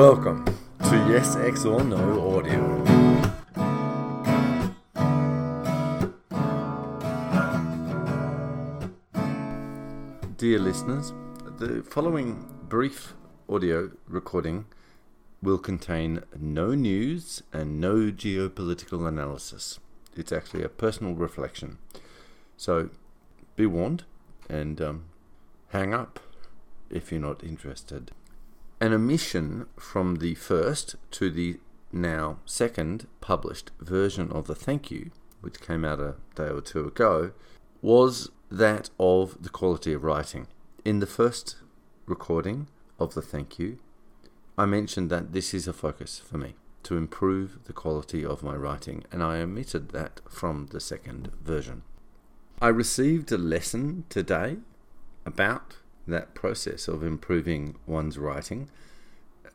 Welcome to Yes X or No Audio. Dear listeners, the following brief audio recording will contain no news and no geopolitical analysis. It's actually a personal reflection. So be warned and um, hang up if you're not interested. An omission from the first to the now second published version of the thank you, which came out a day or two ago, was that of the quality of writing. In the first recording of the thank you, I mentioned that this is a focus for me to improve the quality of my writing, and I omitted that from the second version. I received a lesson today about that process of improving one's writing,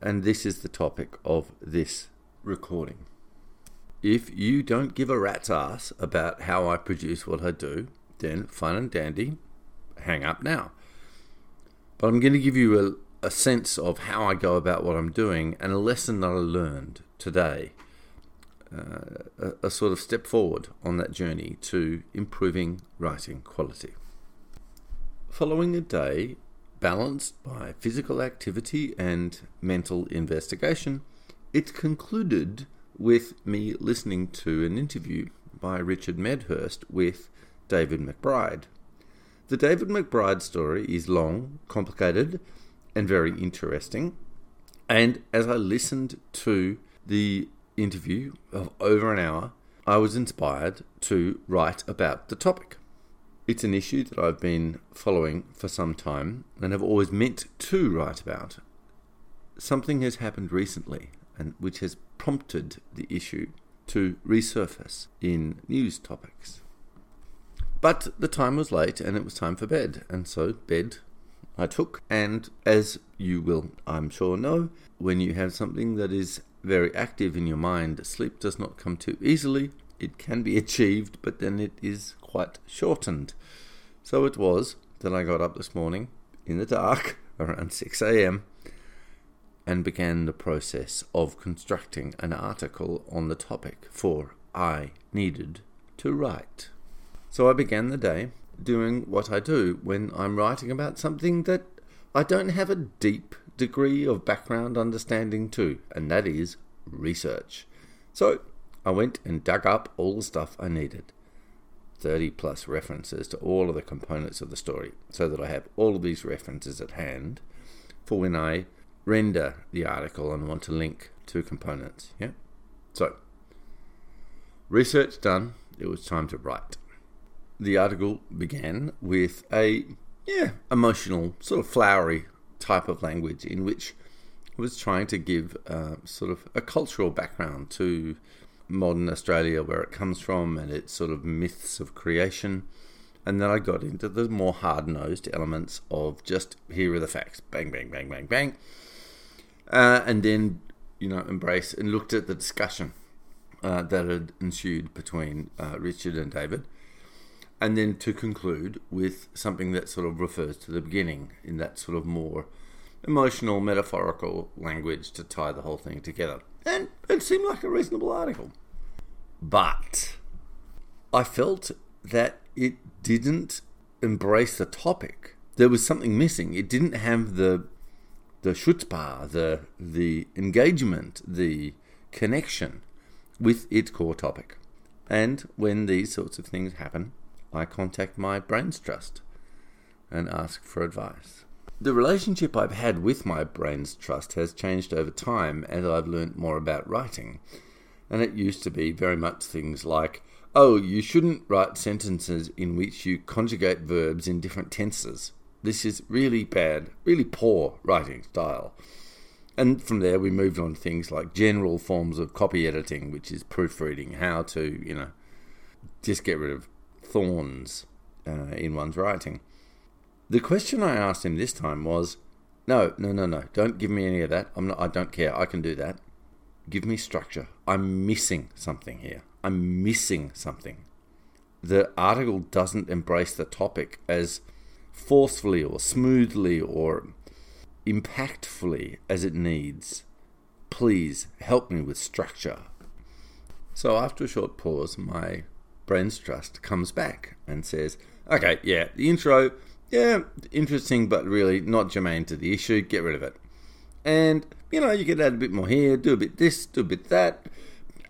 and this is the topic of this recording. If you don't give a rat's ass about how I produce what I do, then fine and dandy, hang up now. But I'm going to give you a, a sense of how I go about what I'm doing and a lesson that I learned today. Uh, a, a sort of step forward on that journey to improving writing quality. Following a day balanced by physical activity and mental investigation, it concluded with me listening to an interview by Richard Medhurst with David McBride. The David McBride story is long, complicated, and very interesting. And as I listened to the interview of over an hour, I was inspired to write about the topic. It's an issue that I've been following for some time and have always meant to write about. Something has happened recently and which has prompted the issue to resurface in news topics. But the time was late and it was time for bed, and so bed I took. And as you will, I'm sure, know, when you have something that is very active in your mind, sleep does not come too easily. It can be achieved, but then it is quite shortened. So it was that I got up this morning in the dark around 6 a.m. and began the process of constructing an article on the topic, for I needed to write. So I began the day doing what I do when I'm writing about something that I don't have a deep degree of background understanding to, and that is research. So I went and dug up all the stuff I needed 30 plus references to all of the components of the story, so that I have all of these references at hand for when I render the article and want to link to components. Yeah? So, research done, it was time to write. The article began with a yeah, emotional, sort of flowery type of language in which I was trying to give uh, sort of a cultural background to modern Australia, where it comes from, and its sort of myths of creation. And then I got into the more hard nosed elements of just here are the facts bang, bang, bang, bang, bang. Uh, and then, you know, embrace and looked at the discussion uh, that had ensued between uh, Richard and David. And then to conclude with something that sort of refers to the beginning in that sort of more emotional, metaphorical language to tie the whole thing together. And it seemed like a reasonable article. But I felt that it didn't embrace the topic. There was something missing. It didn't have the the chutzpah, the the engagement, the connection with its core topic. And when these sorts of things happen, I contact my brain's trust and ask for advice. The relationship I've had with my brain's trust has changed over time as I've learnt more about writing. And it used to be very much things like, oh, you shouldn't write sentences in which you conjugate verbs in different tenses. This is really bad, really poor writing style. And from there, we moved on to things like general forms of copy editing, which is proofreading, how to, you know, just get rid of thorns uh, in one's writing. The question I asked him this time was, "No, no, no, no! Don't give me any of that. I'm not. I don't care. I can do that. Give me structure. I'm missing something here. I'm missing something. The article doesn't embrace the topic as forcefully or smoothly or impactfully as it needs. Please help me with structure. So after a short pause, my brain's trust comes back and says, Okay, yeah, the intro, yeah, interesting, but really not germane to the issue. Get rid of it. And, you know, you can add a bit more here, do a bit this, do a bit that,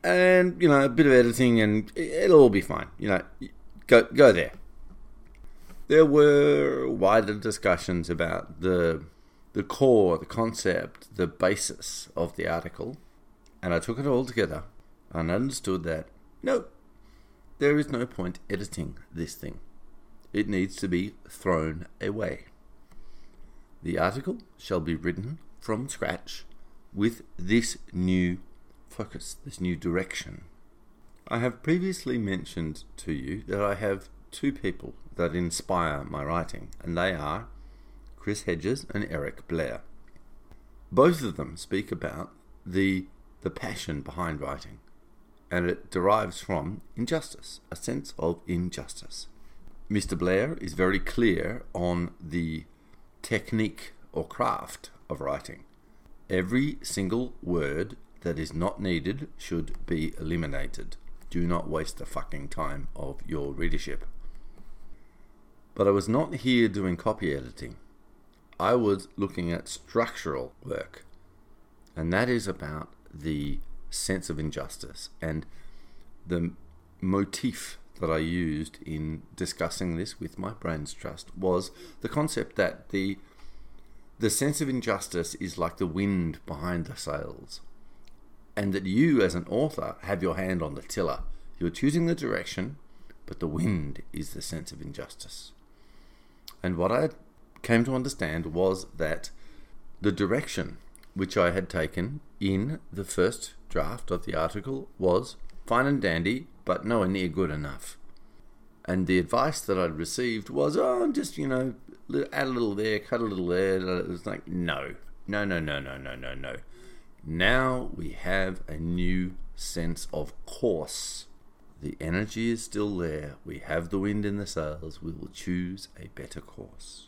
and, you know, a bit of editing, and it'll all be fine. You know, go, go there. There were wider discussions about the, the core, the concept, the basis of the article, and I took it all together and understood that, no, there is no point editing this thing. It needs to be thrown away. The article shall be written from scratch with this new focus, this new direction. I have previously mentioned to you that I have two people that inspire my writing, and they are Chris Hedges and Eric Blair. Both of them speak about the the passion behind writing, and it derives from injustice, a sense of injustice. Mr. Blair is very clear on the technique or craft of writing. Every single word that is not needed should be eliminated. Do not waste the fucking time of your readership. But I was not here doing copy editing. I was looking at structural work. And that is about the sense of injustice and the motif that I used in discussing this with my brain's trust was the concept that the the sense of injustice is like the wind behind the sails, and that you, as an author, have your hand on the tiller. You're choosing the direction, but the wind is the sense of injustice. And what I came to understand was that the direction which I had taken in the first draft of the article was fine and dandy, but nowhere near good enough. And the advice that I'd received was, oh, just, you know, add a little there, cut a little there. It was like, no, no, no, no, no, no, no, no. Now we have a new sense of course. The energy is still there. We have the wind in the sails. We will choose a better course.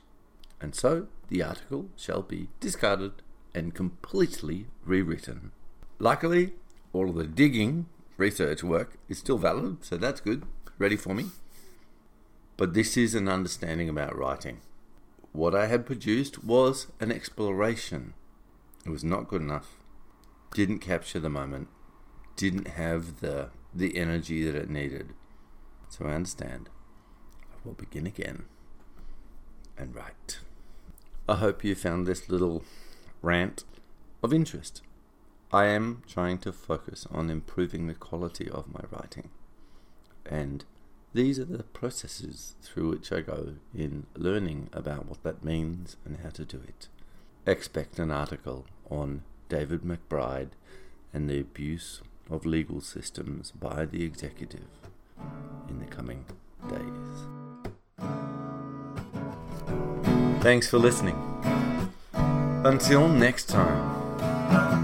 And so the article shall be discarded and completely rewritten. Luckily, all of the digging research work is still valid, so that's good, ready for me. But this is an understanding about writing. What I had produced was an exploration. It was not good enough. Didn't capture the moment. Didn't have the the energy that it needed. So I understand. I will begin again and write. I hope you found this little rant of interest. I am trying to focus on improving the quality of my writing. And these are the processes through which I go in learning about what that means and how to do it. Expect an article on David McBride and the abuse of legal systems by the executive in the coming days. Thanks for listening. Until next time.